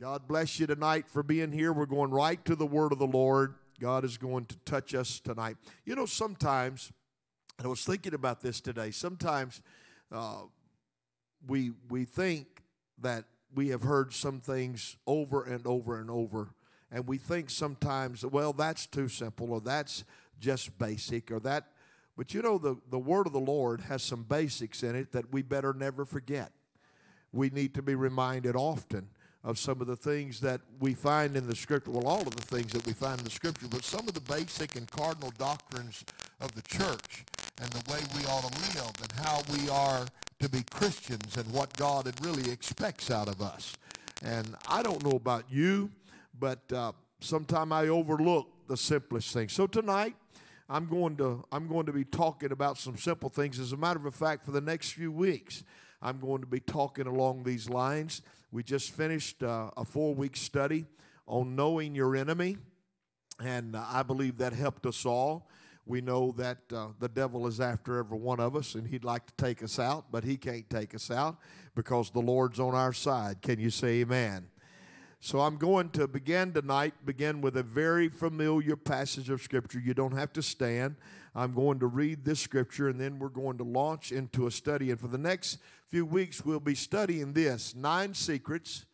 God bless you tonight for being here. We're going right to the word of the Lord. God is going to touch us tonight. You know, sometimes, I was thinking about this today, sometimes uh, we, we think that we have heard some things over and over and over, and we think sometimes, well, that's too simple, or that's just basic, or that. But you know, the, the word of the Lord has some basics in it that we better never forget. We need to be reminded often of some of the things that we find in the scripture. Well, all of the things that we find in the scripture, but some of the basic and cardinal doctrines of the church and the way we ought to live and how we are to be Christians and what God really expects out of us. And I don't know about you, but uh, sometimes I overlook the simplest things. So tonight, I'm going to I'm going to be talking about some simple things. As a matter of fact, for the next few weeks, I'm going to be talking along these lines. We just finished uh, a four week study on knowing your enemy, and uh, I believe that helped us all. We know that uh, the devil is after every one of us, and he'd like to take us out, but he can't take us out because the Lord's on our side. Can you say amen? So I'm going to begin tonight, begin with a very familiar passage of Scripture. You don't have to stand. I'm going to read this Scripture, and then we're going to launch into a study. And for the next few weeks, we'll be studying this nine secrets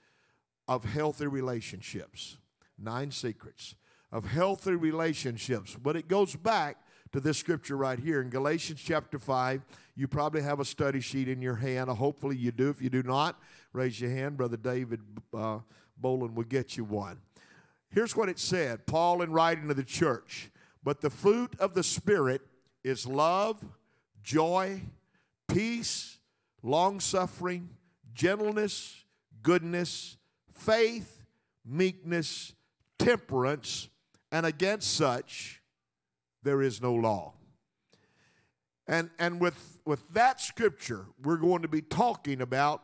of healthy relationships. Nine secrets of healthy relationships. But it goes back to this scripture right here in Galatians chapter 5. You probably have a study sheet in your hand. Hopefully, you do. If you do not, raise your hand. Brother David uh, Boland will get you one. Here's what it said Paul, in writing to the church, but the fruit of the Spirit is love, joy, peace long suffering, gentleness, goodness, faith, meekness, temperance, and against such there is no law. And, and with, with that scripture, we're going to be talking about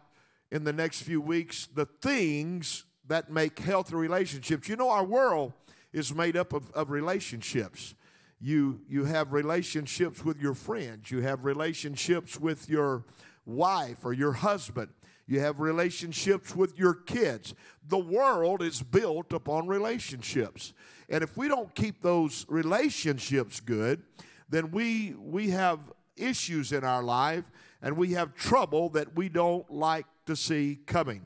in the next few weeks the things that make healthy relationships. You know, our world is made up of, of relationships. You, you have relationships with your friends, you have relationships with your wife or your husband. You have relationships with your kids. The world is built upon relationships. And if we don't keep those relationships good, then we, we have issues in our life and we have trouble that we don't like to see coming.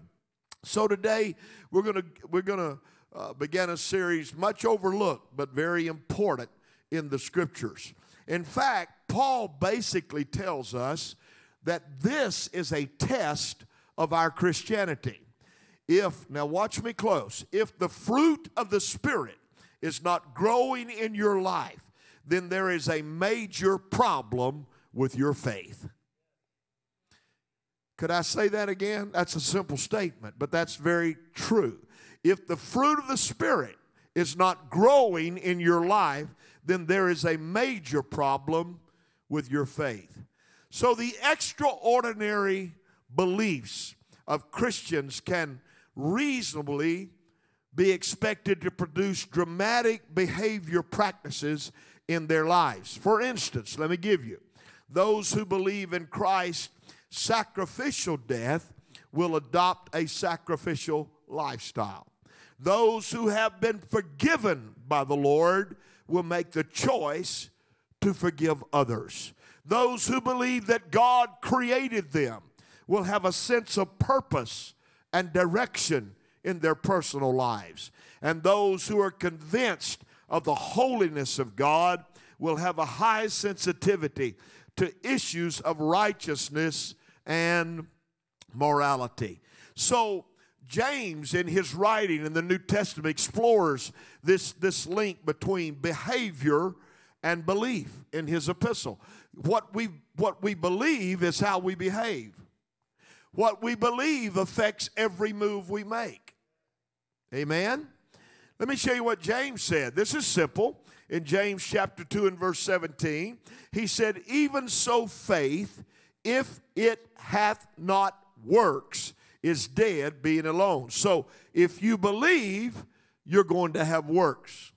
So today we're going to we're going to uh, begin a series much overlooked but very important in the scriptures. In fact, Paul basically tells us that this is a test of our Christianity. If, now watch me close, if the fruit of the Spirit is not growing in your life, then there is a major problem with your faith. Could I say that again? That's a simple statement, but that's very true. If the fruit of the Spirit is not growing in your life, then there is a major problem with your faith. So the extraordinary beliefs of Christians can reasonably be expected to produce dramatic behavior practices in their lives. For instance, let me give you those who believe in Christ's sacrificial death will adopt a sacrificial lifestyle. Those who have been forgiven by the Lord will make the choice to forgive others. Those who believe that God created them will have a sense of purpose and direction in their personal lives. And those who are convinced of the holiness of God will have a high sensitivity to issues of righteousness and morality. So, James, in his writing in the New Testament, explores this, this link between behavior and belief in his epistle what we, what we believe is how we behave. What we believe affects every move we make. Amen? Let me show you what James said. This is simple. In James chapter 2 and verse 17, he said, Even so, faith, if it hath not works, is dead being alone. So if you believe, you're going to have works.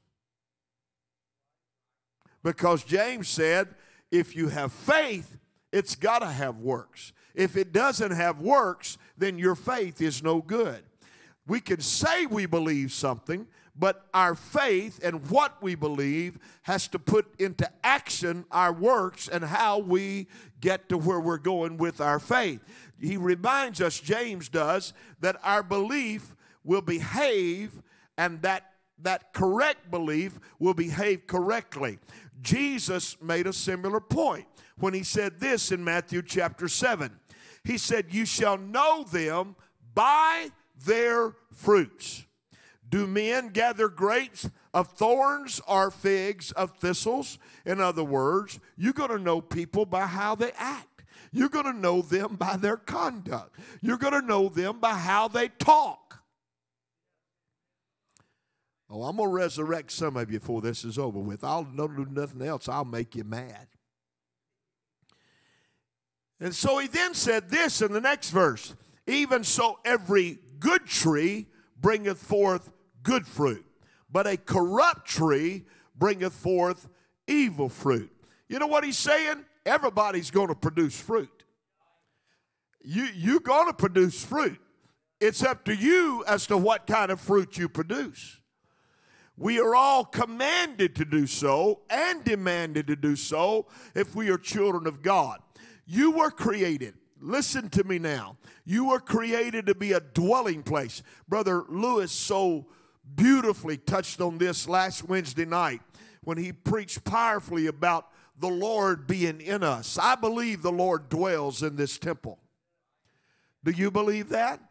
Because James said, if you have faith, it's got to have works. If it doesn't have works, then your faith is no good. We can say we believe something, but our faith and what we believe has to put into action our works and how we get to where we're going with our faith. He reminds us, James does, that our belief will behave and that that correct belief will behave correctly. Jesus made a similar point when he said this in Matthew chapter 7. He said, You shall know them by their fruits. Do men gather grapes of thorns or figs of thistles? In other words, you're going to know people by how they act. You're going to know them by their conduct. You're going to know them by how they talk. Oh, I'm going to resurrect some of you before this is over with. I'll not do nothing else. I'll make you mad. And so he then said this in the next verse Even so, every good tree bringeth forth good fruit, but a corrupt tree bringeth forth evil fruit. You know what he's saying? Everybody's going to produce fruit. You, you're going to produce fruit. It's up to you as to what kind of fruit you produce. We are all commanded to do so and demanded to do so if we are children of God. You were created. Listen to me now. You were created to be a dwelling place. Brother Lewis so beautifully touched on this last Wednesday night when he preached powerfully about the Lord being in us. I believe the Lord dwells in this temple. Do you believe that?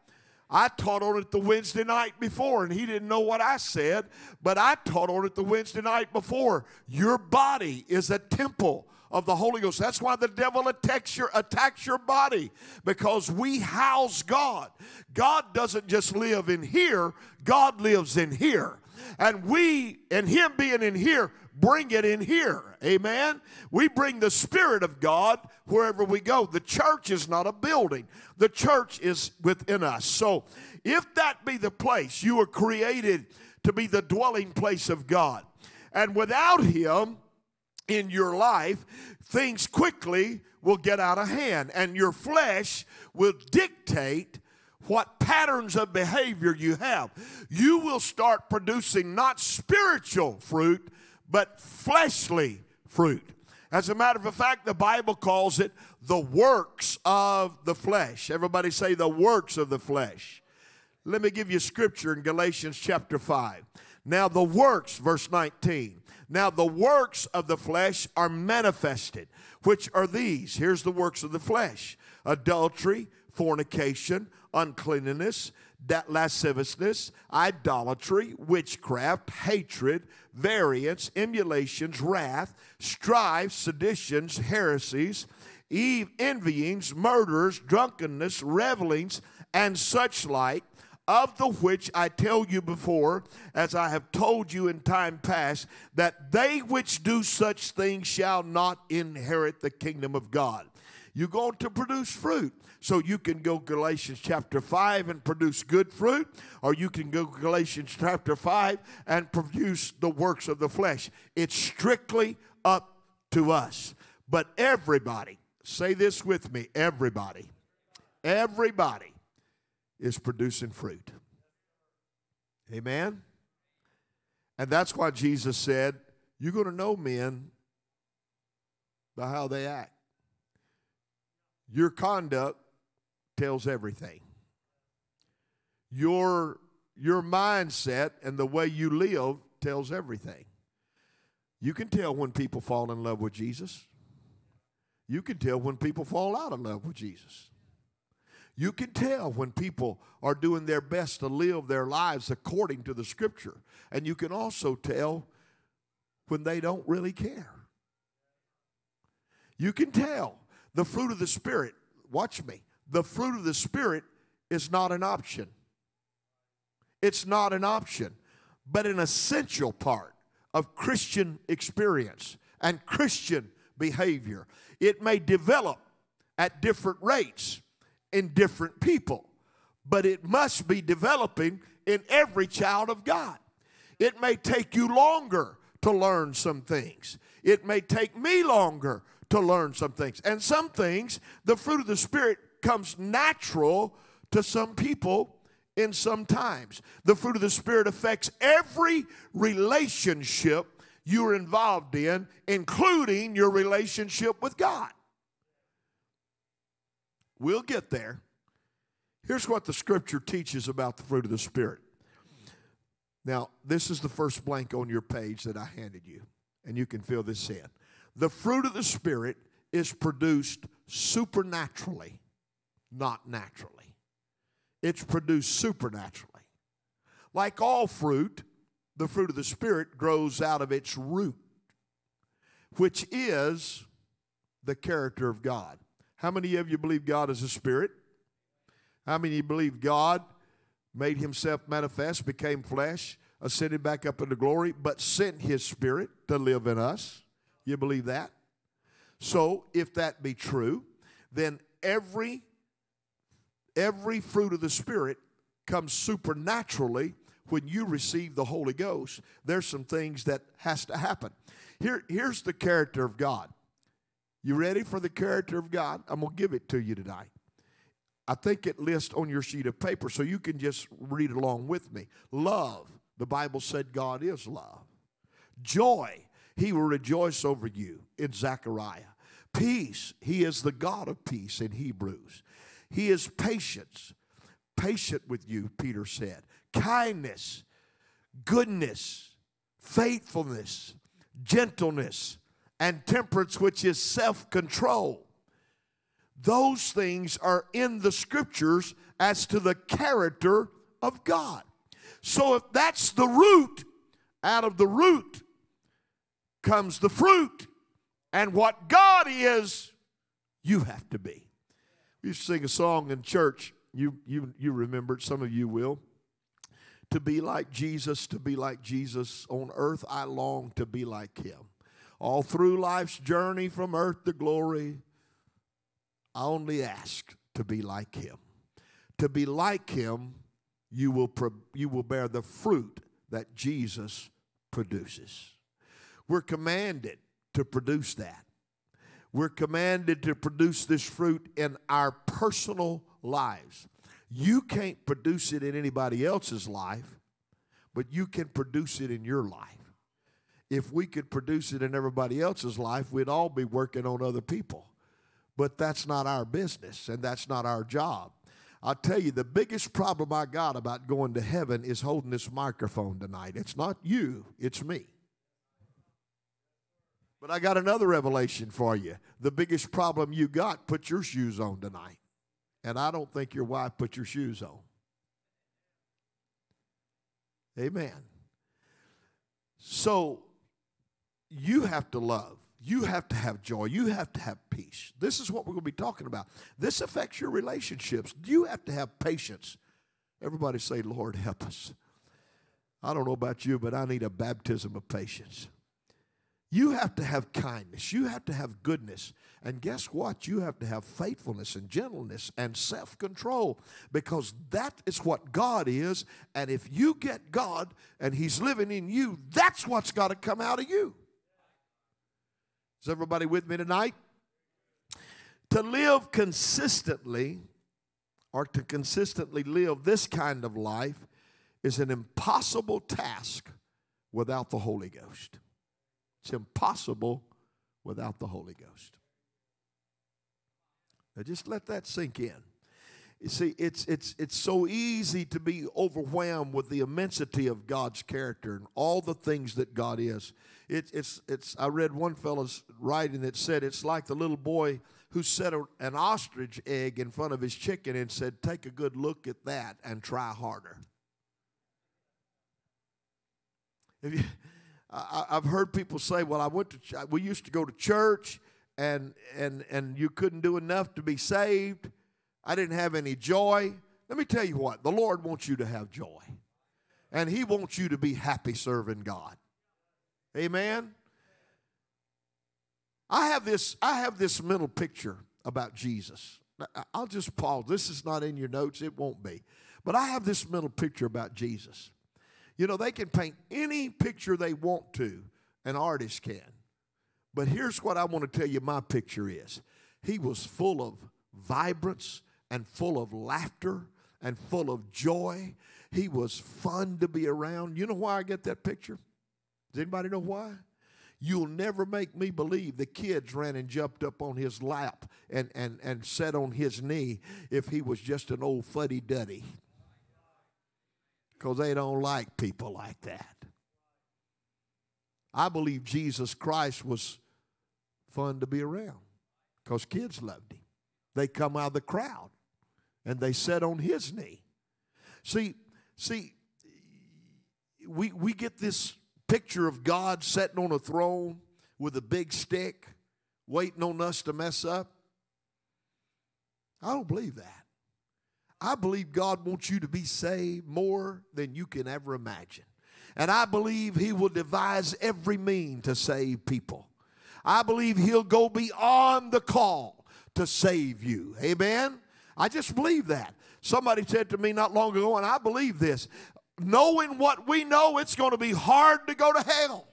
I taught on it the Wednesday night before, and he didn't know what I said, but I taught on it the Wednesday night before. Your body is a temple of the Holy Ghost. That's why the devil attacks your, attacks your body because we house God. God doesn't just live in here, God lives in here. And we, and Him being in here, bring it in here. Amen. We bring the Spirit of God wherever we go. The church is not a building, the church is within us. So, if that be the place, you were created to be the dwelling place of God. And without Him, in your life, things quickly will get out of hand, and your flesh will dictate what patterns of behavior you have. You will start producing not spiritual fruit, but fleshly fruit. As a matter of fact, the Bible calls it the works of the flesh. Everybody say the works of the flesh. Let me give you scripture in Galatians chapter 5. Now, the works, verse 19. Now, the works of the flesh are manifested, which are these. Here's the works of the flesh adultery, fornication, uncleanness, that lasciviousness, idolatry, witchcraft, hatred, variance, emulations, wrath, strife, seditions, heresies, envyings, murders, drunkenness, revelings, and such like of the which I tell you before, as I have told you in time past, that they which do such things shall not inherit the kingdom of God. You're going to produce fruit. So you can go Galatians chapter 5 and produce good fruit, or you can go Galatians chapter 5 and produce the works of the flesh. It's strictly up to us. But everybody, say this with me everybody, everybody is producing fruit. Amen? And that's why Jesus said, You're going to know men by how they act. Your conduct tells everything. Your, your mindset and the way you live tells everything. You can tell when people fall in love with Jesus. You can tell when people fall out of love with Jesus. You can tell when people are doing their best to live their lives according to the scripture. And you can also tell when they don't really care. You can tell the fruit of the Spirit. Watch me. The fruit of the Spirit is not an option. It's not an option, but an essential part of Christian experience and Christian behavior. It may develop at different rates in different people, but it must be developing in every child of God. It may take you longer to learn some things. It may take me longer to learn some things. And some things, the fruit of the Spirit comes natural to some people in some times. The fruit of the Spirit affects every relationship you're involved in, including your relationship with God. We'll get there. Here's what the scripture teaches about the fruit of the Spirit. Now, this is the first blank on your page that I handed you, and you can fill this in. The fruit of the Spirit is produced supernaturally, not naturally. It's produced supernaturally. Like all fruit, the fruit of the Spirit grows out of its root, which is the character of God. How many of you believe God is a spirit? How many believe God made himself manifest, became flesh, ascended back up into glory, but sent his spirit to live in us? You believe that? So, if that be true, then every every fruit of the spirit comes supernaturally when you receive the Holy Ghost. There's some things that has to happen. Here, here's the character of God. You ready for the character of God? I'm going to give it to you tonight. I think it lists on your sheet of paper so you can just read along with me. Love. The Bible said God is love. Joy. He will rejoice over you in Zechariah. Peace. He is the God of peace in Hebrews. He is patience. Patient with you, Peter said. Kindness, goodness, faithfulness, gentleness, and temperance, which is self control. Those things are in the scriptures as to the character of God. So if that's the root, out of the root comes the fruit. And what God is, you have to be. We used to sing a song in church. You, you, you remember it, some of you will. To be like Jesus, to be like Jesus on earth, I long to be like him. All through life's journey from earth to glory, I only ask to be like him. To be like him, you will, you will bear the fruit that Jesus produces. We're commanded to produce that. We're commanded to produce this fruit in our personal lives. You can't produce it in anybody else's life, but you can produce it in your life if we could produce it in everybody else's life, we'd all be working on other people. But that's not our business and that's not our job. I'll tell you, the biggest problem I got about going to heaven is holding this microphone tonight. It's not you, it's me. But I got another revelation for you. The biggest problem you got, put your shoes on tonight. And I don't think your wife put your shoes on. Amen. So you have to love. You have to have joy. You have to have peace. This is what we're going to be talking about. This affects your relationships. You have to have patience. Everybody say, Lord, help us. I don't know about you, but I need a baptism of patience. You have to have kindness. You have to have goodness. And guess what? You have to have faithfulness and gentleness and self control because that is what God is. And if you get God and He's living in you, that's what's got to come out of you. Is everybody with me tonight? To live consistently or to consistently live this kind of life is an impossible task without the Holy Ghost. It's impossible without the Holy Ghost. Now just let that sink in. You see, it's, it's, it's so easy to be overwhelmed with the immensity of God's character and all the things that God is. It, it's, it's, I read one fellow's writing that said it's like the little boy who set a, an ostrich egg in front of his chicken and said, Take a good look at that and try harder. You, I, have heard people say, Well, I went to, we used to go to church and, and, and you couldn't do enough to be saved. I didn't have any joy. Let me tell you what, the Lord wants you to have joy. And He wants you to be happy serving God. Amen. I have this, I have this mental picture about Jesus. I'll just pause. This is not in your notes, it won't be. But I have this mental picture about Jesus. You know, they can paint any picture they want to, an artist can. But here's what I want to tell you my picture is He was full of vibrance and full of laughter and full of joy. He was fun to be around. You know why I get that picture? Does anybody know why? You'll never make me believe the kids ran and jumped up on his lap and, and, and sat on his knee if he was just an old fuddy duddy. Because they don't like people like that. I believe Jesus Christ was fun to be around because kids loved him. They come out of the crowd and they sat on his knee. See, see, we, we get this picture of God sitting on a throne with a big stick waiting on us to mess up. I don't believe that. I believe God wants you to be saved more than you can ever imagine. And I believe He will devise every mean to save people. I believe He'll go beyond the call to save you. Amen? I just believe that. Somebody said to me not long ago, and I believe this knowing what we know, it's going to be hard to go to hell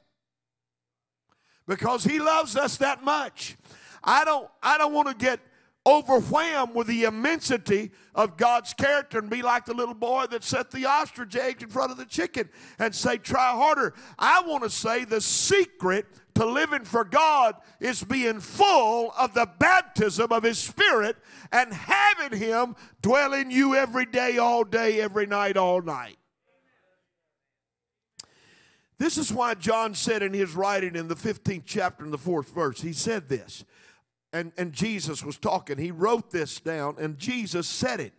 because He loves us that much. I don't, I don't want to get overwhelmed with the immensity of God's character and be like the little boy that set the ostrich egg in front of the chicken and say, try harder. I want to say the secret to living for God is being full of the baptism of His Spirit and having Him dwell in you every day, all day, every night, all night. This is why John said in his writing in the 15th chapter in the fourth verse, he said this and, and Jesus was talking. He wrote this down, and Jesus said it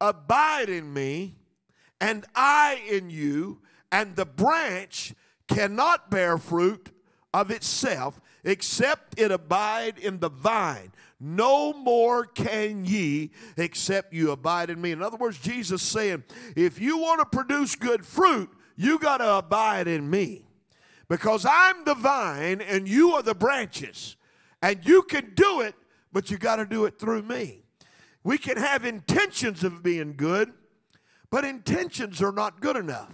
Abide in me, and I in you, and the branch cannot bear fruit of itself except it abide in the vine. No more can ye except you abide in me. In other words, Jesus saying, if you want to produce good fruit, you got to abide in me. Because I'm the vine and you are the branches. And you can do it, but you got to do it through me. We can have intentions of being good, but intentions are not good enough.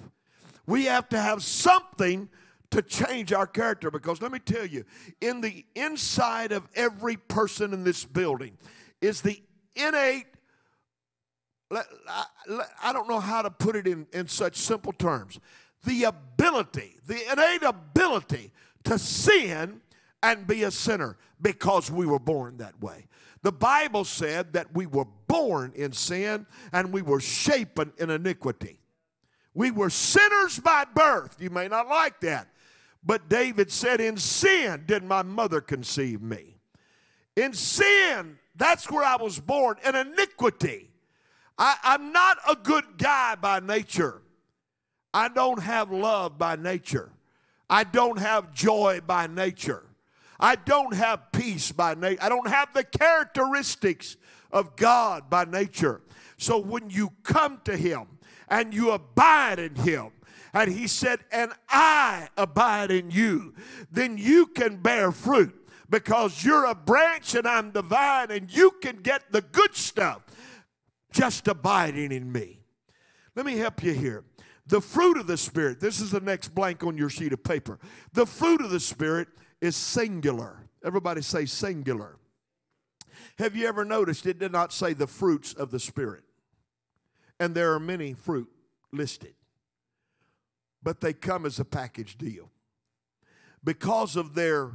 We have to have something to change our character because let me tell you, in the inside of every person in this building is the innate I don't know how to put it in, in such simple terms. The ability, the innate ability to sin and be a sinner because we were born that way. The Bible said that we were born in sin and we were shapen in iniquity. We were sinners by birth. You may not like that. But David said, In sin did my mother conceive me. In sin, that's where I was born, in iniquity. I, I'm not a good guy by nature. I don't have love by nature. I don't have joy by nature. I don't have peace by nature. I don't have the characteristics of God by nature. So when you come to Him and you abide in Him, and He said, and I abide in you, then you can bear fruit because you're a branch and I'm the vine, and you can get the good stuff just abiding in me. Let me help you here. The fruit of the Spirit, this is the next blank on your sheet of paper. The fruit of the Spirit is singular. Everybody say singular. Have you ever noticed it did not say the fruits of the Spirit? And there are many fruit listed, but they come as a package deal. Because of their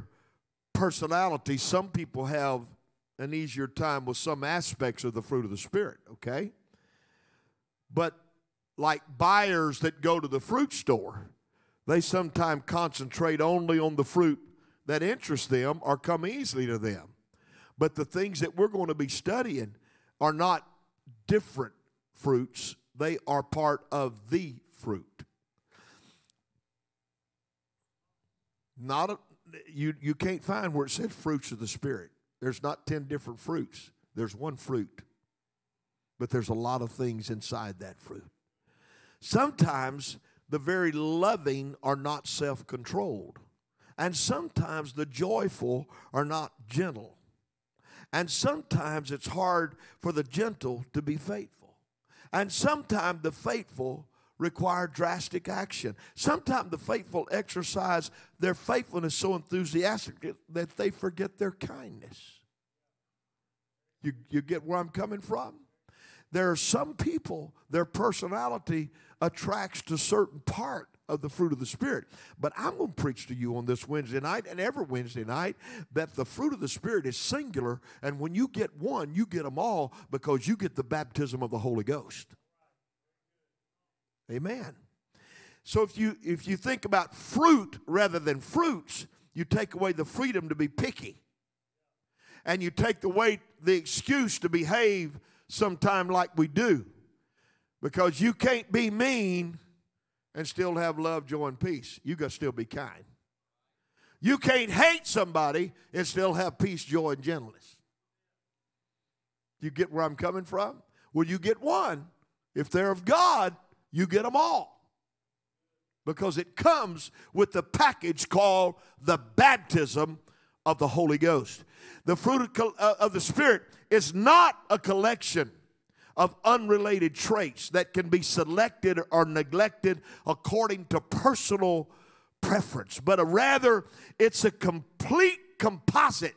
personality, some people have an easier time with some aspects of the fruit of the Spirit, okay? But like buyers that go to the fruit store, they sometimes concentrate only on the fruit that interest them or come easily to them. But the things that we're going to be studying are not different fruits, they are part of the fruit. Not a, you, you can't find where it said fruits of the Spirit. There's not 10 different fruits, there's one fruit. But there's a lot of things inside that fruit. Sometimes the very loving are not self controlled. And sometimes the joyful are not gentle. And sometimes it's hard for the gentle to be faithful. And sometimes the faithful require drastic action. Sometimes the faithful exercise their faithfulness so enthusiastically that they forget their kindness. You, you get where I'm coming from? there are some people, their personality attracts to certain part of the fruit of the Spirit. But I'm going to preach to you on this Wednesday night and every Wednesday night that the fruit of the Spirit is singular, and when you get one, you get them all because you get the baptism of the Holy Ghost. Amen. So if you if you think about fruit rather than fruits, you take away the freedom to be picky. And you take away the excuse to behave sometime like we do. Because you can't be mean and still have love, joy, and peace. You got to still be kind. You can't hate somebody and still have peace, joy, and gentleness. You get where I'm coming from? Well, you get one. If they're of God, you get them all. Because it comes with the package called the baptism of the Holy Ghost. The fruit of uh, the Spirit is not a collection of unrelated traits that can be selected or neglected according to personal preference, but rather it's a complete composite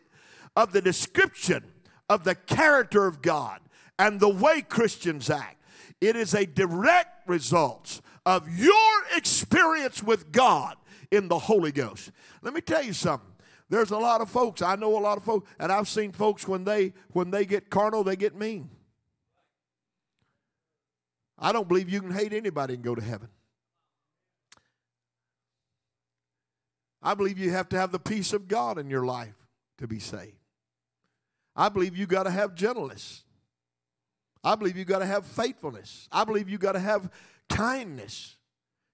of the description of the character of God and the way Christians act. It is a direct result of your experience with God in the Holy Ghost. Let me tell you something. There's a lot of folks, I know a lot of folks, and I've seen folks when they when they get carnal, they get mean. I don't believe you can hate anybody and go to heaven. I believe you have to have the peace of God in your life to be saved. I believe you got to have gentleness. I believe you got to have faithfulness. I believe you got to have kindness.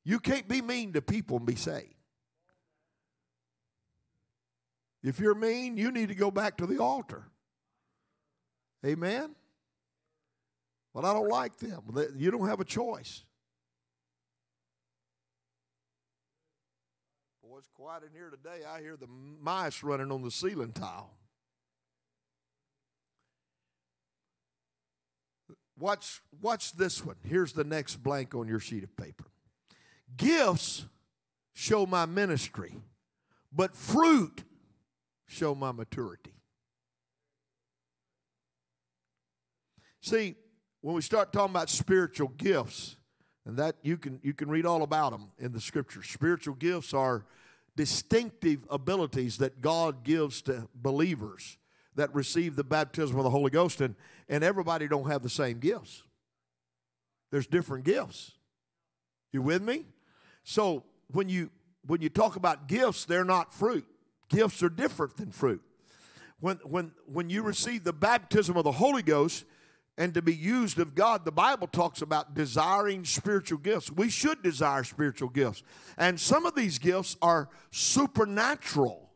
You can't be mean to people and be saved. If you're mean, you need to go back to the altar. Amen. Well, I don't like them. You don't have a choice. Boy, it's quiet in here today. I hear the mice running on the ceiling tile. Watch, watch this one. Here's the next blank on your sheet of paper. Gifts show my ministry, but fruit show my maturity. See, when we start talking about spiritual gifts, and that you can you can read all about them in the scriptures. Spiritual gifts are distinctive abilities that God gives to believers that receive the baptism of the Holy Ghost, and, and everybody don't have the same gifts. There's different gifts. You with me? So when you when you talk about gifts, they're not fruit. Gifts are different than fruit. When when when you receive the baptism of the Holy Ghost, and to be used of God, the Bible talks about desiring spiritual gifts. We should desire spiritual gifts. And some of these gifts are supernatural,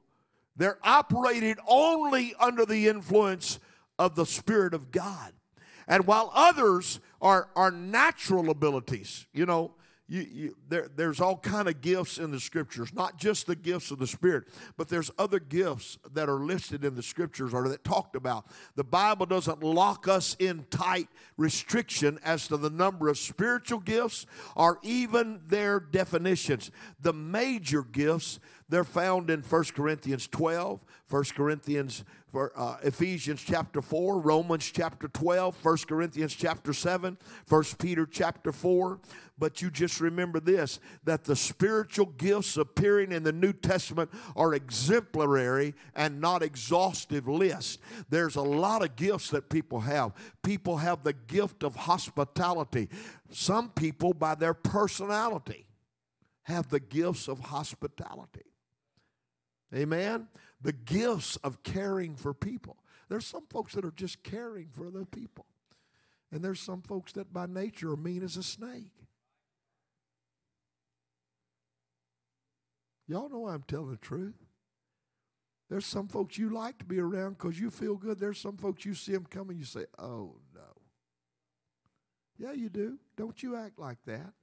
they're operated only under the influence of the Spirit of God. And while others are, are natural abilities, you know, you, you, there, there's all kind of gifts in the scriptures not just the gifts of the spirit but there's other gifts that are listed in the scriptures or that talked about. The bible doesn't lock us in tight restriction as to the number of spiritual gifts or even their definitions. The major gifts they're found in 1 corinthians 12 1 corinthians uh, Ephesians chapter 4, Romans chapter 12, 1 Corinthians chapter 7, 1 Peter chapter 4. But you just remember this that the spiritual gifts appearing in the New Testament are exemplary and not exhaustive list. There's a lot of gifts that people have. People have the gift of hospitality. Some people, by their personality, have the gifts of hospitality. Amen the gifts of caring for people. There's some folks that are just caring for other people. And there's some folks that by nature are mean as a snake. Y'all know I'm telling the truth. There's some folks you like to be around because you feel good. There's some folks you see them coming, you say, oh no. Yeah, you do. Don't you act like that.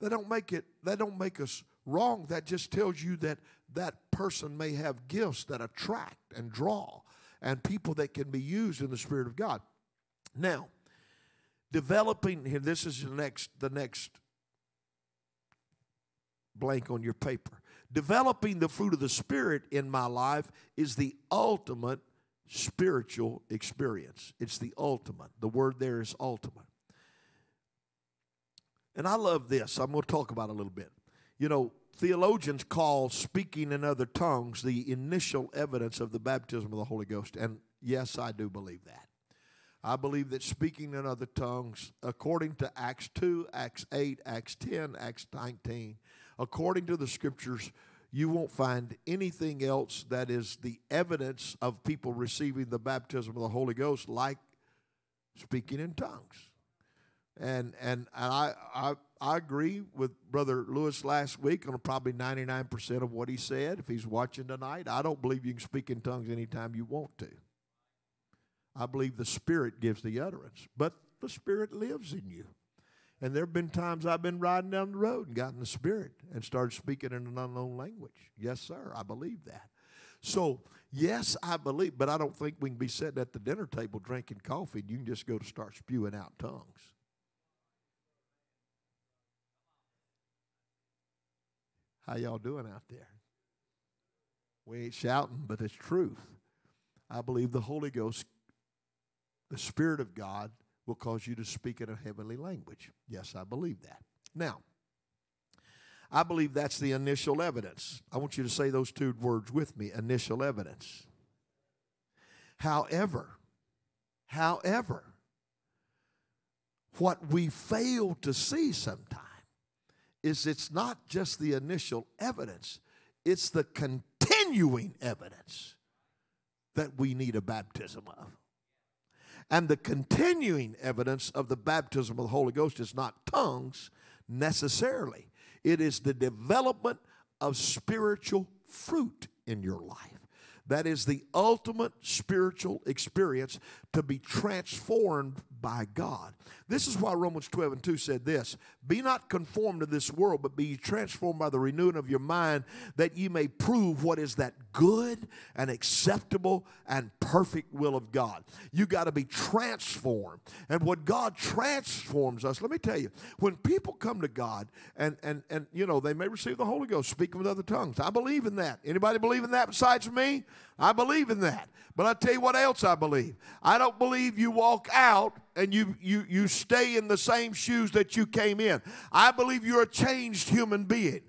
They don't make it, they don't make us wrong. That just tells you that that person may have gifts that attract and draw and people that can be used in the Spirit of God. Now, developing here, this is the next, the next blank on your paper. Developing the fruit of the Spirit in my life is the ultimate spiritual experience. It's the ultimate. The word there is ultimate. And I love this. I'm going to talk about a little bit. You know, theologians call speaking in other tongues the initial evidence of the baptism of the Holy Ghost. And yes, I do believe that. I believe that speaking in other tongues, according to Acts 2, Acts 8, Acts 10, Acts 19, according to the scriptures, you won't find anything else that is the evidence of people receiving the baptism of the Holy Ghost like speaking in tongues. And and, and I, I I agree with Brother Lewis last week on probably 99% of what he said. If he's watching tonight, I don't believe you can speak in tongues anytime you want to. I believe the Spirit gives the utterance, but the Spirit lives in you. And there have been times I've been riding down the road and gotten the Spirit and started speaking in an unknown language. Yes, sir, I believe that. So, yes, I believe, but I don't think we can be sitting at the dinner table drinking coffee and you can just go to start spewing out tongues. How y'all doing out there? We ain't shouting, but it's truth. I believe the Holy Ghost, the Spirit of God, will cause you to speak in a heavenly language. Yes, I believe that. Now, I believe that's the initial evidence. I want you to say those two words with me initial evidence. However, however, what we fail to see sometimes is it's not just the initial evidence, it's the continuing evidence that we need a baptism of. And the continuing evidence of the baptism of the Holy Ghost is not tongues necessarily, it is the development of spiritual fruit in your life. That is the ultimate spiritual experience to be transformed by God. This is why Romans 12 and 2 said this Be not conformed to this world, but be transformed by the renewing of your mind, that ye may prove what is that good and acceptable and perfect will of God. You got to be transformed. And when God transforms us, let me tell you, when people come to God and and and you know they may receive the Holy Ghost, speaking with other tongues. I believe in that. Anybody believe in that besides me? I believe in that. But I tell you what else I believe. I don't believe you walk out and you, you, you stay in the same shoes that you came in. I believe you're a changed human being.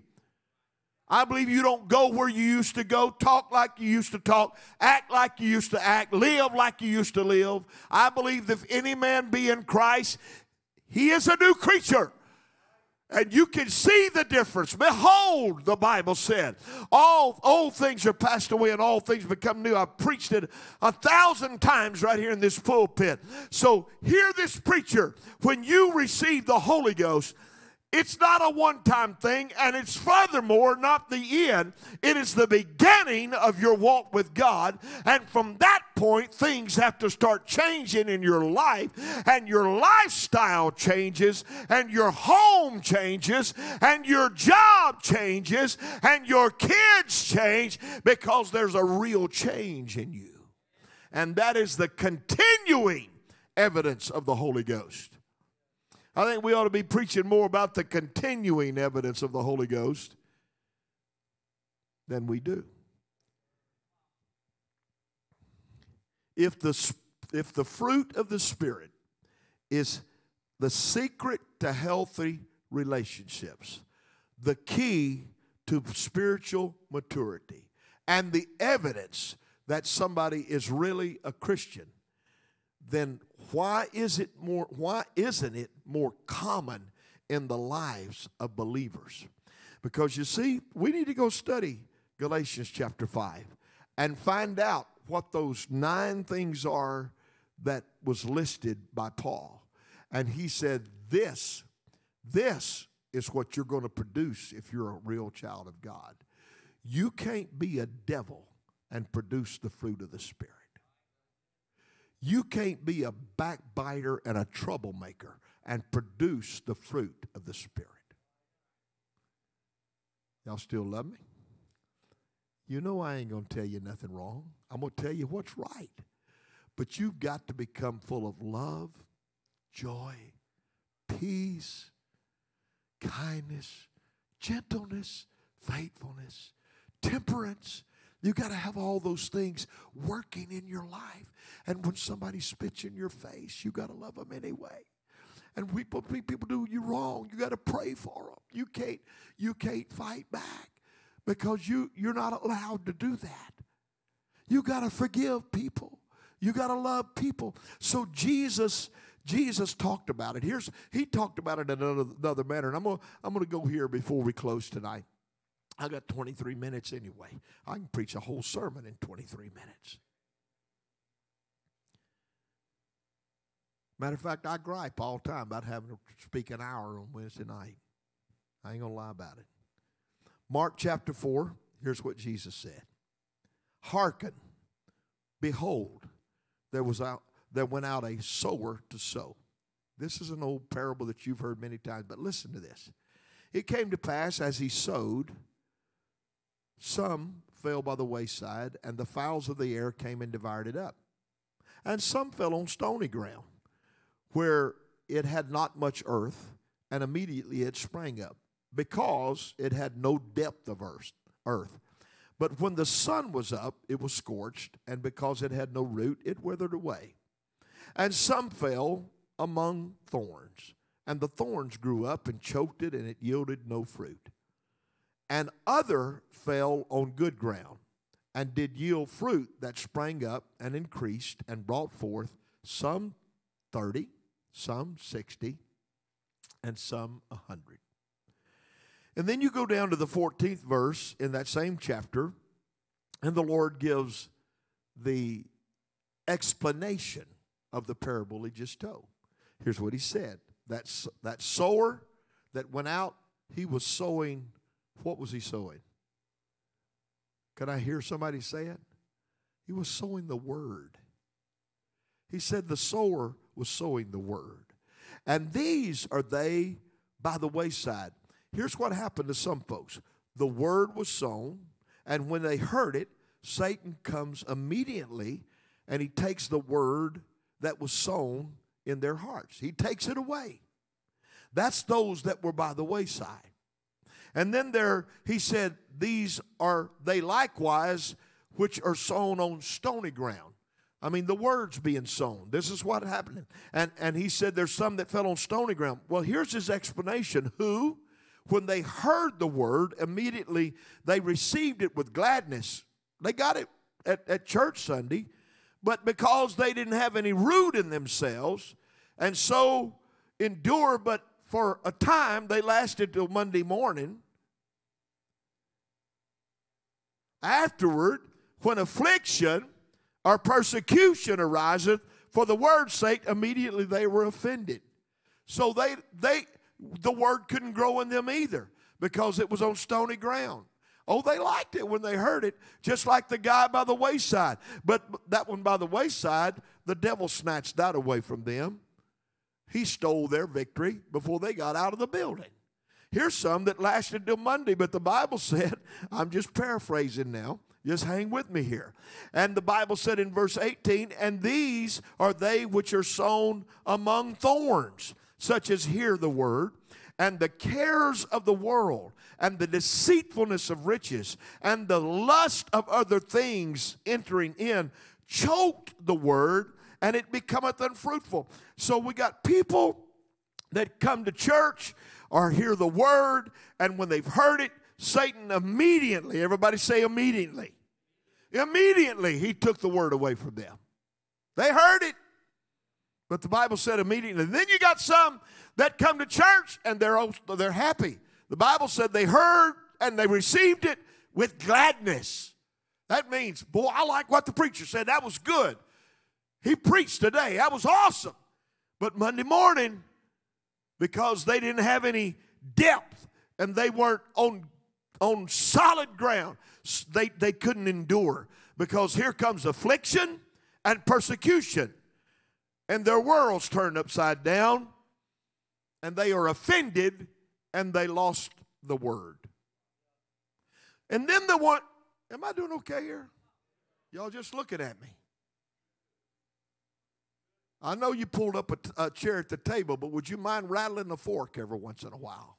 I believe you don't go where you used to go, talk like you used to talk, act like you used to act, live like you used to live. I believe that if any man be in Christ, he is a new creature. And you can see the difference. Behold, the Bible said, all old things are passed away and all things become new. I've preached it a thousand times right here in this pulpit. So hear this preacher. When you receive the Holy Ghost, it's not a one time thing, and it's furthermore not the end. It is the beginning of your walk with God. And from that point, things have to start changing in your life, and your lifestyle changes, and your home changes, and your job changes, and your kids change because there's a real change in you. And that is the continuing evidence of the Holy Ghost. I think we ought to be preaching more about the continuing evidence of the Holy Ghost than we do. If the, if the fruit of the Spirit is the secret to healthy relationships, the key to spiritual maturity, and the evidence that somebody is really a Christian, then why is it more why isn't it more common in the lives of believers? Because you see, we need to go study Galatians chapter 5 and find out what those nine things are that was listed by Paul. And he said, This, this is what you're going to produce if you're a real child of God. You can't be a devil and produce the fruit of the Spirit. You can't be a backbiter and a troublemaker and produce the fruit of the Spirit. Y'all still love me? You know I ain't going to tell you nothing wrong. I'm going to tell you what's right. But you've got to become full of love, joy, peace, kindness, gentleness, faithfulness, temperance, You got to have all those things working in your life. And when somebody spits in your face, you got to love them anyway. And people, people do you wrong. You got to pray for them. You can't, you can't fight back because you, you're not allowed to do that. You got to forgive people. You got to love people. So Jesus, Jesus talked about it. Here's he talked about it in another, another manner. And I'm gonna, I'm gonna go here before we close tonight. I got 23 minutes anyway. I can preach a whole sermon in 23 minutes. Matter of fact, I gripe all the time about having to speak an hour on Wednesday night. I ain't gonna lie about it. Mark chapter 4, here's what Jesus said. Hearken, behold, there was out there went out a sower to sow. This is an old parable that you've heard many times, but listen to this. It came to pass as he sowed, some fell by the wayside, and the fowls of the air came and devoured it up. And some fell on stony ground, where it had not much earth, and immediately it sprang up, because it had no depth of earth. But when the sun was up, it was scorched, and because it had no root, it withered away. And some fell among thorns, and the thorns grew up and choked it, and it yielded no fruit. And other fell on good ground, and did yield fruit that sprang up and increased, and brought forth some thirty, some sixty, and some a hundred. And then you go down to the 14th verse in that same chapter, and the Lord gives the explanation of the parable he just told. Here's what he said that, that sower that went out, he was sowing, what was he sowing? Can I hear somebody say it? He was sowing the word. He said the sower was sowing the word. And these are they by the wayside. Here's what happened to some folks the word was sown, and when they heard it, Satan comes immediately and he takes the word that was sown in their hearts. He takes it away. That's those that were by the wayside. And then there, he said, These are they likewise which are sown on stony ground. I mean, the words being sown. This is what happened. And, and he said, There's some that fell on stony ground. Well, here's his explanation. Who? when they heard the word, immediately they received it with gladness. They got it at, at church Sunday, but because they didn't have any root in themselves, and so endure, but for a time they lasted till Monday morning. Afterward, when affliction or persecution ariseth for the word's sake, immediately they were offended. So they they the word couldn't grow in them either because it was on stony ground. Oh, they liked it when they heard it, just like the guy by the wayside. But that one by the wayside, the devil snatched that away from them. He stole their victory before they got out of the building. Here's some that lasted till Monday, but the Bible said, I'm just paraphrasing now. Just hang with me here. And the Bible said in verse 18, and these are they which are sown among thorns such as hear the word, and the cares of the world, and the deceitfulness of riches, and the lust of other things entering in, choked the word, and it becometh unfruitful. So we got people that come to church or hear the word, and when they've heard it, Satan immediately, everybody say immediately, immediately he took the word away from them. They heard it, but the Bible said immediately. Then you got some that come to church and they're, they're happy. The Bible said they heard and they received it with gladness. That means, boy, I like what the preacher said. That was good. He preached today. That was awesome. But Monday morning, because they didn't have any depth and they weren't on, on solid ground, they, they couldn't endure. Because here comes affliction and persecution and their world's turned upside down, and they are offended, and they lost the word. And then the one, am I doing okay here? Y'all just looking at me. I know you pulled up a, chair at the table, but would you mind rattling the fork every once in a while?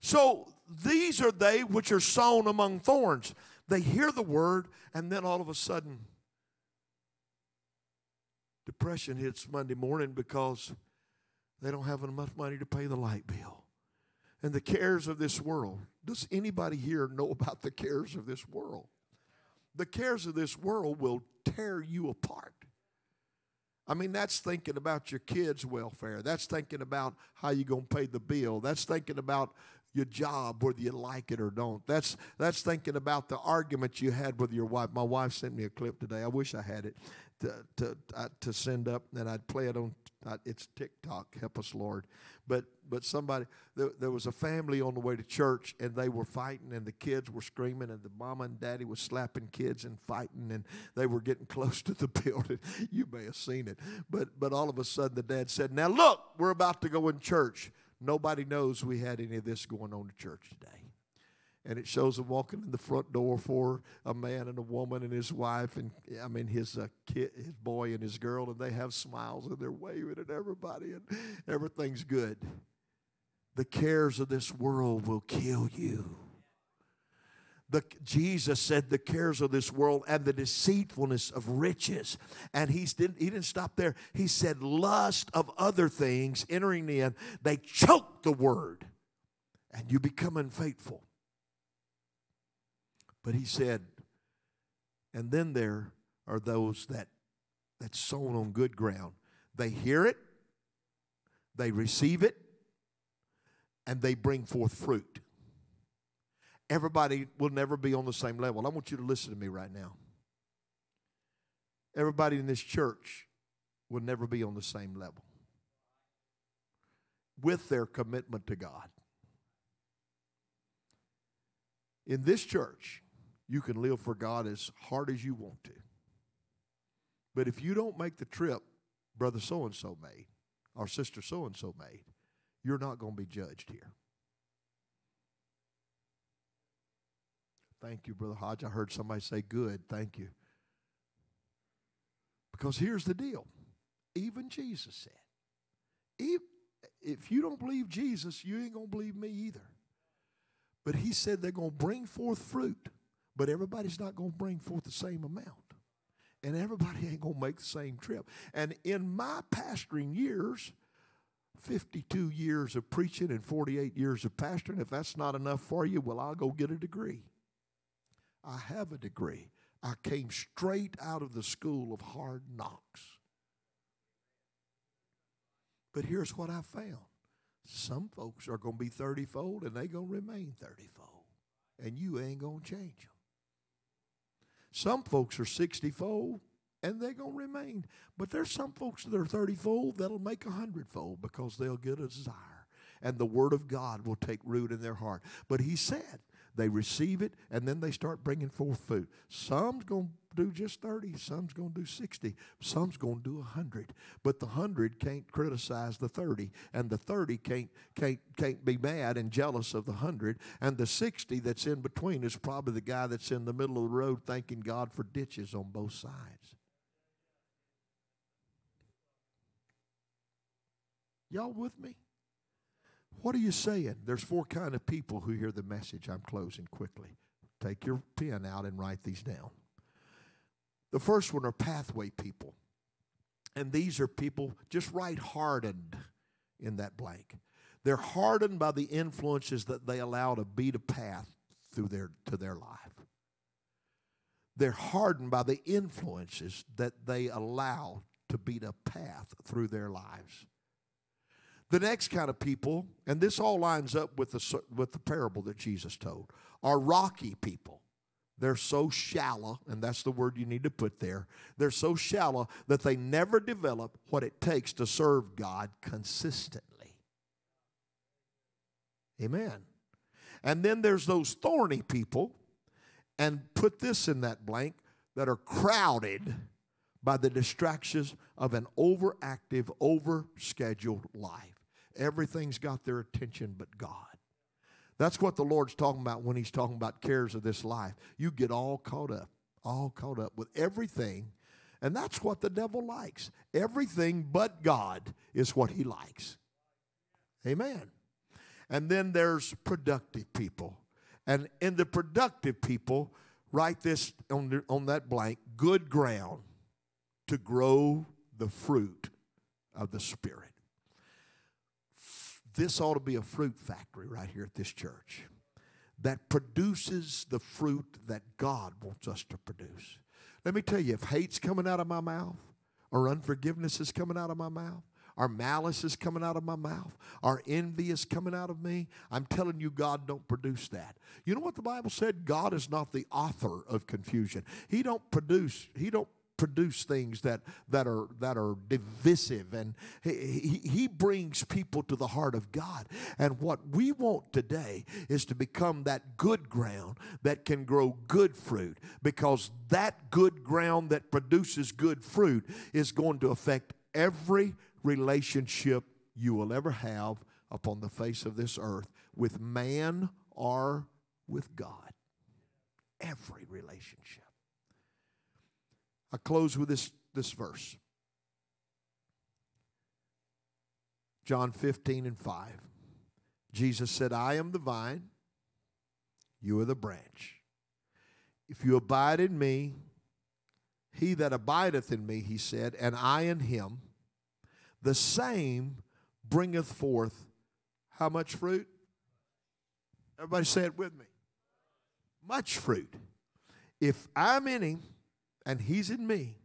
So these are they which are sown among thorns. They hear the word, and then all of a sudden, depression hits Monday morning because they don't have enough money to pay the light bill. And the cares of this world. Does anybody here know about the cares of this world? The cares of this world will tear you apart. I mean, that's thinking about your kids' welfare. That's thinking about how you're going to pay the bill. That's thinking about your job, whether you like it or don't. That's that's thinking about the argument you had with your wife. My wife sent me a clip today. I wish I had it to to uh, to send up, and I'd play it on. Uh, it's TikTok. Help us, Lord. But but somebody there, there was a family on the way to church, and they were fighting, and the kids were screaming, and the mama and daddy was slapping kids and fighting, and they were getting close to the building. you may have seen it, but but all of a sudden the dad said, "Now look, we're about to go in church." Nobody knows we had any of this going on in church today. And it shows them walking in the front door for a man and a woman and his wife, and I mean his uh, kid, his boy and his girl, and they have smiles and they're waving at everybody, and everything's good. The cares of this world will kill you. The, Jesus said the cares of this world and the deceitfulness of riches. And he didn't, he didn't stop there. He said lust of other things entering in, they choke the word and you become unfaithful. But he said, and then there are those that that's sown on good ground. They hear it, they receive it, and they bring forth fruit everybody will never be on the same level. I want you to listen to me right now. Everybody in this church will never be on the same level with their commitment to God. In this church, you can live for God as hard as you want to. But if you don't make the trip brother so and so made, or sister so and so made, you're not going to be judged here. Thank you, Brother Hodge. I heard somebody say, Good, thank you. Because here's the deal even Jesus said, if you don't believe Jesus, you ain't going to believe me either. But he said they're going to bring forth fruit, but everybody's not going to bring forth the same amount. And everybody ain't going to make the same trip. And in my pastoring years, 52 years of preaching and 48 years of pastoring, if that's not enough for you, well, I'll go get a degree. I have a degree. I came straight out of the school of hard knocks. But here's what I found some folks are going to be 30 fold and they're going to remain 30 fold. And you ain't going to change them. Some folks are 60 fold and they're going to remain. But there's some folks that are 30 fold that'll make a 100 fold because they'll get a desire. And the word of God will take root in their heart. But he said, they receive it, and then they start bringing forth food. Some's going to do just 30, some's going to do 60, some's going to do 100. But the 100 can't criticize the 30, and the 30 can't, can't, can't be mad and jealous of the 100, and the 60 that's in between is probably the guy that's in the middle of the road thanking God for ditches on both sides. Y'all with me? What are you saying? There's four kind of people who hear the message. I'm closing quickly. Take your pen out and write these down. The first one are pathway people. And these are people just right hardened in that blank. They're hardened by the influences that they allow to beat a path through their to their life. They're hardened by the influences that they allow to beat a path through their lives. The next kind of people, and this all lines up with the, with the parable that Jesus told, are rocky people. They're so shallow, and that's the word you need to put there. They're so shallow that they never develop what it takes to serve God consistently. Amen. And then there's those thorny people, and put this in that blank, that are crowded by the distractions of an overactive, overscheduled life. Everything's got their attention but God. That's what the Lord's talking about when He's talking about cares of this life. You get all caught up, all caught up with everything. And that's what the devil likes. Everything but God is what he likes. Amen. And then there's productive people. And in the productive people, write this on, the, on that blank good ground to grow the fruit of the Spirit. This ought to be a fruit factory right here at this church that produces the fruit that God wants us to produce. Let me tell you, if hate's coming out of my mouth or unforgiveness is coming out of my mouth, our malice is coming out of my mouth. Our envy is coming out of me. I'm telling you, God don't produce that. You know what the Bible said? God is not the author of confusion. He don't produce, he don't produce things that, that are that are divisive and he, he brings people to the heart of God and what we want today is to become that good ground that can grow good fruit because that good ground that produces good fruit is going to affect every relationship you will ever have upon the face of this earth with man or with God. Every relationship. I close with this, this verse John 15 and 5. Jesus said, I am the vine, you are the branch. If you abide in me, he that abideth in me, he said, and I in him, the same bringeth forth how much fruit? Everybody say it with me. Much fruit. If I'm in him and he's in me,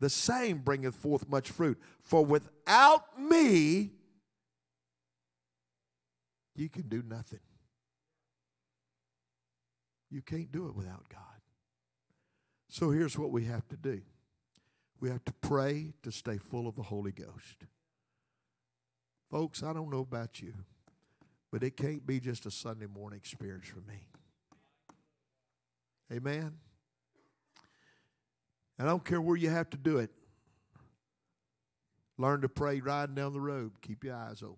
the same bringeth forth much fruit. For without me, you can do nothing. You can't do it without God. So here's what we have to do we have to pray to stay full of the Holy Ghost. Folks, I don't know about you, but it can't be just a Sunday morning experience for me. Amen. And I don't care where you have to do it. Learn to pray riding down the road. Keep your eyes open.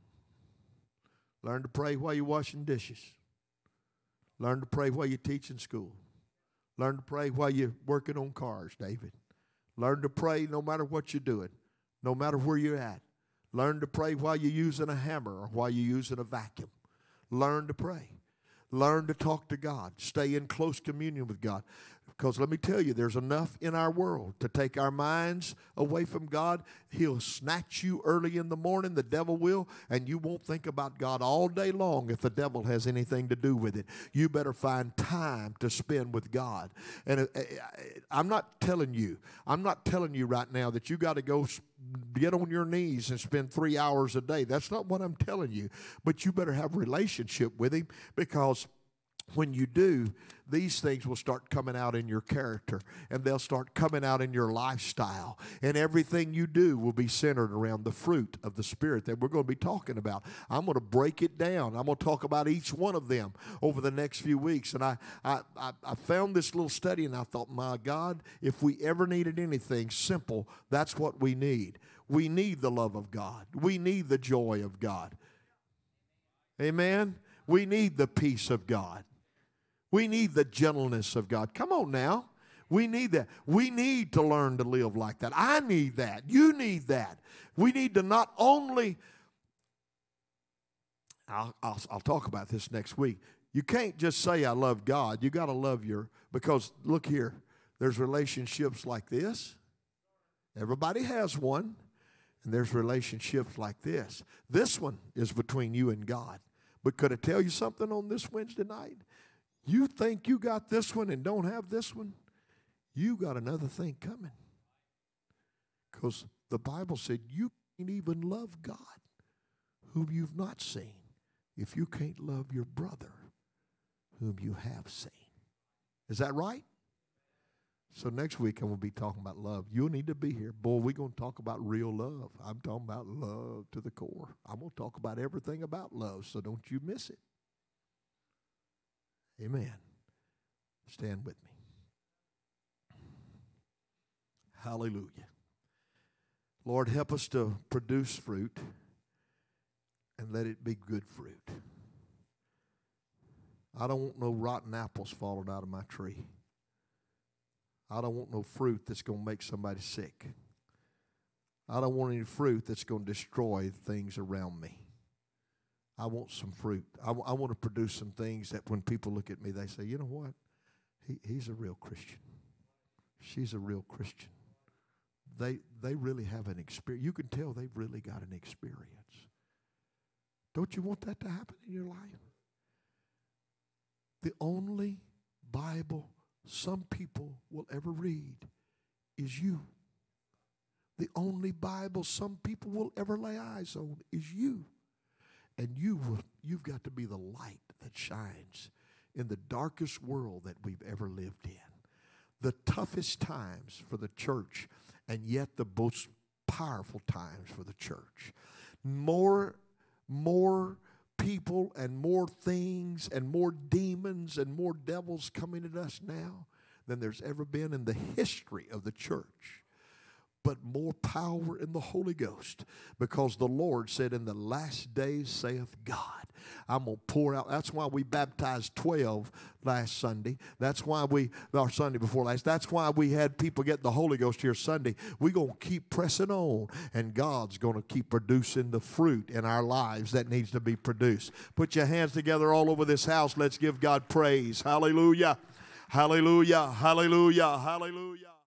Learn to pray while you're washing dishes. Learn to pray while you're teaching school. Learn to pray while you're working on cars, David. Learn to pray no matter what you're doing, no matter where you're at. Learn to pray while you're using a hammer or while you're using a vacuum. Learn to pray. Learn to talk to God. Stay in close communion with God. Because let me tell you, there's enough in our world to take our minds away from God. He'll snatch you early in the morning, the devil will, and you won't think about God all day long if the devil has anything to do with it. You better find time to spend with God. And uh, uh, I'm not telling you, I'm not telling you right now that you got to go get on your knees and spend three hours a day. That's not what I'm telling you. But you better have a relationship with Him because when you do, these things will start coming out in your character and they'll start coming out in your lifestyle. And everything you do will be centered around the fruit of the Spirit that we're going to be talking about. I'm going to break it down. I'm going to talk about each one of them over the next few weeks. And I, I, I found this little study and I thought, my God, if we ever needed anything simple, that's what we need. We need the love of God, we need the joy of God. Amen. We need the peace of God. We need the gentleness of God. Come on now. We need that. We need to learn to live like that. I need that. You need that. We need to not only, I'll, I'll, I'll talk about this next week. You can't just say, I love God. You got to love your, because look here, there's relationships like this. Everybody has one. And there's relationships like this. This one is between you and God. But could I tell you something on this Wednesday night? You think you got this one and don't have this one? You got another thing coming. Because the Bible said you can't even love God whom you've not seen if you can't love your brother whom you have seen. Is that right? So next week I'm going to be talking about love. You'll need to be here. Boy, we're going to talk about real love. I'm talking about love to the core. I'm going to talk about everything about love, so don't you miss it. Amen. Stand with me. Hallelujah. Lord, help us to produce fruit and let it be good fruit. I don't want no rotten apples falling out of my tree. I don't want no fruit that's going to make somebody sick. I don't want any fruit that's going to destroy things around me. I want some fruit. I, w- I want to produce some things that when people look at me, they say, you know what? He, he's a real Christian. She's a real Christian. They, they really have an experience. You can tell they've really got an experience. Don't you want that to happen in your life? The only Bible some people will ever read is you. The only Bible some people will ever lay eyes on is you. And you will, you've got to be the light that shines in the darkest world that we've ever lived in. The toughest times for the church, and yet the most powerful times for the church. More, more people and more things and more demons and more devils coming at us now than there's ever been in the history of the church but more power in the Holy Ghost because the Lord said, In the last days, saith God, I'm going to pour out. That's why we baptized 12 last Sunday. That's why we, our Sunday before last, that's why we had people get the Holy Ghost here Sunday. We're going to keep pressing on, and God's going to keep producing the fruit in our lives that needs to be produced. Put your hands together all over this house. Let's give God praise. Hallelujah. Hallelujah. Hallelujah. Hallelujah.